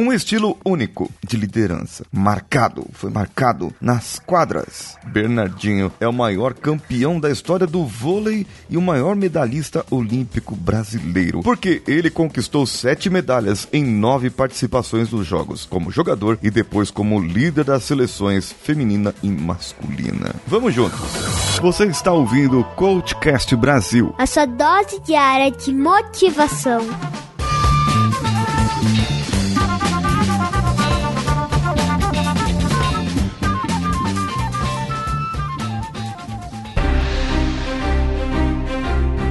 Um estilo único de liderança, marcado, foi marcado nas quadras. Bernardinho é o maior campeão da história do vôlei e o maior medalhista olímpico brasileiro, porque ele conquistou sete medalhas em nove participações nos Jogos, como jogador e depois como líder das seleções feminina e masculina. Vamos juntos! Você está ouvindo o Coachcast Brasil. A sua dose diária de motivação.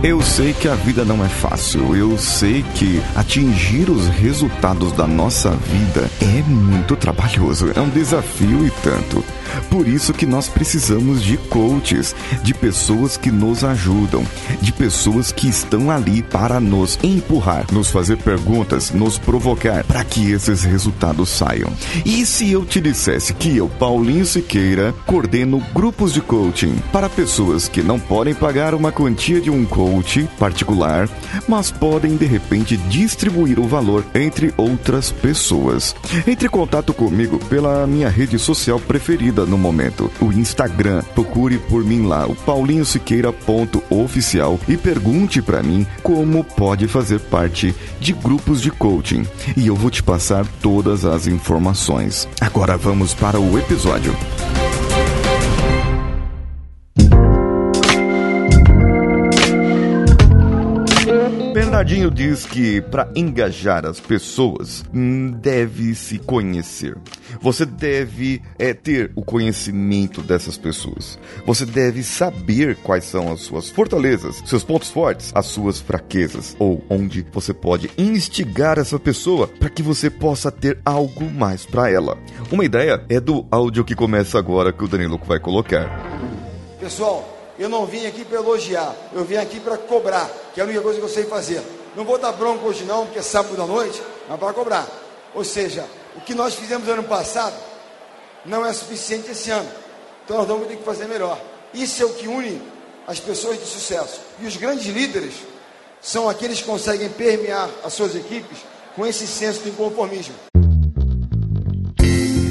Eu sei que a vida não é fácil. Eu sei que atingir os resultados da nossa vida é muito trabalhoso. É um desafio e tanto. Por isso que nós precisamos de coaches, de pessoas que nos ajudam, de pessoas que estão ali para nos empurrar, nos fazer perguntas, nos provocar para que esses resultados saiam. E se eu te dissesse que eu, Paulinho Siqueira, coordeno grupos de coaching para pessoas que não podem pagar uma quantia de um coach particular, mas podem de repente distribuir o valor entre outras pessoas. Entre em contato comigo pela minha rede social preferida no momento, o Instagram. Procure por mim lá, o paulinhosiqueira.oficial e pergunte para mim como pode fazer parte de grupos de coaching. E eu vou te passar todas as informações. Agora vamos para o episódio. Bernardinho diz que para engajar as pessoas hum, deve se conhecer. Você deve é, ter o conhecimento dessas pessoas. Você deve saber quais são as suas fortalezas, seus pontos fortes, as suas fraquezas, ou onde você pode instigar essa pessoa para que você possa ter algo mais para ela. Uma ideia é do áudio que começa agora que o Danilo vai colocar. Pessoal, eu não vim aqui para elogiar, eu vim aqui para cobrar, que é a única coisa que eu sei fazer. Não vou dar bronca hoje não, porque é sábado da noite, mas para cobrar. Ou seja, o que nós fizemos ano passado não é suficiente esse ano. Então nós vamos ter que fazer melhor. Isso é o que une as pessoas de sucesso. E os grandes líderes são aqueles que conseguem permear as suas equipes com esse senso de inconformismo.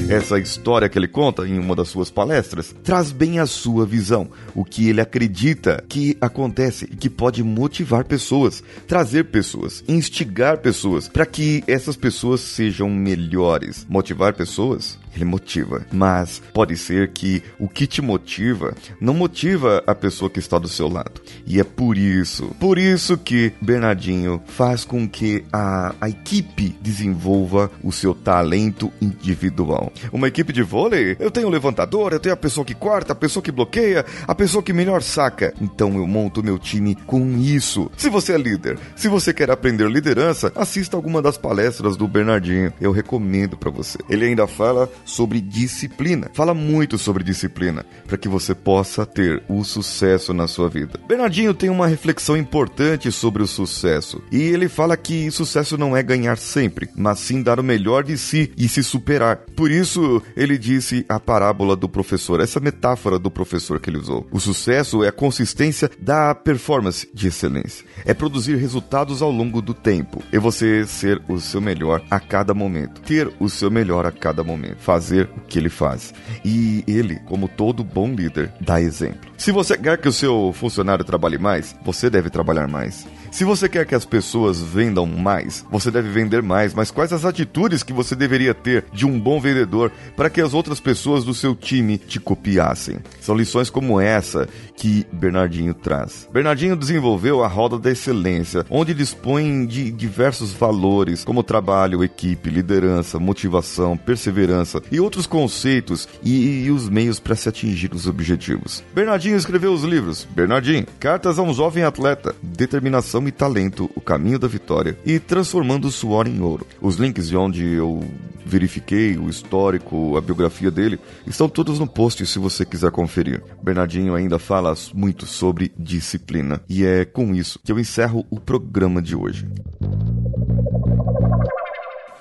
Essa história que ele conta em uma das suas palestras traz bem a sua visão, o que ele acredita que acontece e que pode motivar pessoas, trazer pessoas, instigar pessoas para que essas pessoas sejam melhores. Motivar pessoas ele motiva. Mas pode ser que o que te motiva não motiva a pessoa que está do seu lado. E é por isso, por isso que Bernardinho faz com que a, a equipe desenvolva o seu talento individual. Uma equipe de vôlei, eu tenho o levantador, eu tenho a pessoa que corta, a pessoa que bloqueia, a pessoa que melhor saca. Então eu monto meu time com isso. Se você é líder, se você quer aprender liderança, assista alguma das palestras do Bernardinho. Eu recomendo para você. Ele ainda fala sobre disciplina. Fala muito sobre disciplina para que você possa ter o sucesso na sua vida. Bernardinho tem uma reflexão importante sobre o sucesso e ele fala que sucesso não é ganhar sempre, mas sim dar o melhor de si e se superar. Por isso ele disse a parábola do professor, essa metáfora do professor que ele usou. O sucesso é a consistência da performance de excelência. É produzir resultados ao longo do tempo. É você ser o seu melhor a cada momento. Ter o seu melhor a cada momento fazer o que ele faz. E ele, como todo bom líder, dá exemplo. Se você quer que o seu funcionário trabalhe mais, você deve trabalhar mais. Se você quer que as pessoas vendam mais, você deve vender mais, mas quais as atitudes que você deveria ter de um bom vendedor para que as outras pessoas do seu time te copiassem? São lições como essa que Bernardinho traz. Bernardinho desenvolveu a roda da excelência, onde dispõe de diversos valores, como trabalho, equipe, liderança, motivação, perseverança e outros conceitos e, e os meios para se atingir os objetivos. Bernardinho escreveu os livros Bernardinho, Cartas a um Jovem Atleta, Determinação e Talento, O Caminho da Vitória e Transformando o Suor em Ouro. Os links de onde eu verifiquei o histórico, a biografia dele, estão todos no post se você quiser conferir. Bernardinho ainda fala muito sobre disciplina e é com isso que eu encerro o programa de hoje.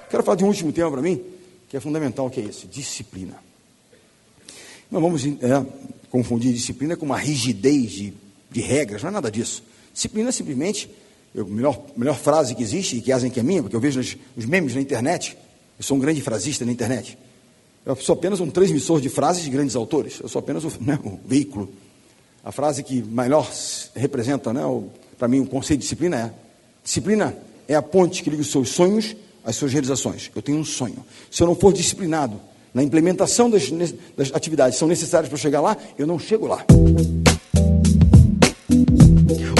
Quero falar de um último tema para mim, que é fundamental, que é esse, disciplina. Não vamos é, confundir disciplina com uma rigidez de, de regras, não é nada disso. Disciplina simplesmente, a melhor, melhor frase que existe, e que Asen que é minha, porque eu vejo nos memes na internet, Eu sou um grande frasista na internet. Eu sou apenas um transmissor de frases de grandes autores. Eu sou apenas o, né, o veículo. A frase que melhor representa, né, para mim, o conceito de disciplina é: disciplina é a ponte que liga os seus sonhos às suas realizações. Eu tenho um sonho. Se eu não for disciplinado na implementação das, das atividades que são necessárias para chegar lá, eu não chego lá.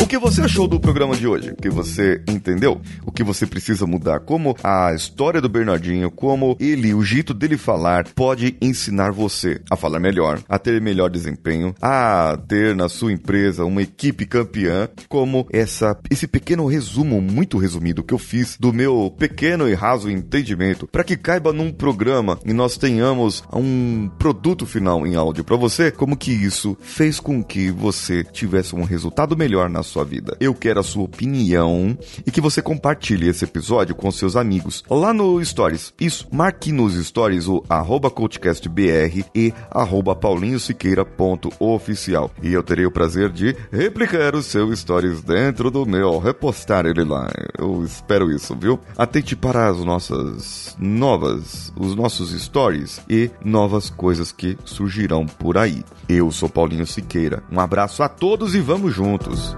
O que você achou do programa de hoje? O que você entendeu? O que você precisa mudar? Como a história do Bernardinho, como ele, o jeito dele falar, pode ensinar você a falar melhor, a ter melhor desempenho, a ter na sua empresa uma equipe campeã, como essa esse pequeno resumo, muito resumido, que eu fiz do meu pequeno e raso entendimento, para que caiba num programa e nós tenhamos um produto final em áudio para você, como que isso fez com que você tivesse um resultado melhor na sua sua vida. Eu quero a sua opinião e que você compartilhe esse episódio com seus amigos lá no Stories. Isso, marque nos Stories o arroba coachcastbr e arroba paulinhosiqueira.oficial. E eu terei o prazer de replicar os seus Stories dentro do meu, repostar ele lá. Eu espero isso, viu? Atente para as nossas novas, os nossos Stories e novas coisas que surgirão por aí. Eu sou Paulinho Siqueira. Um abraço a todos e vamos juntos!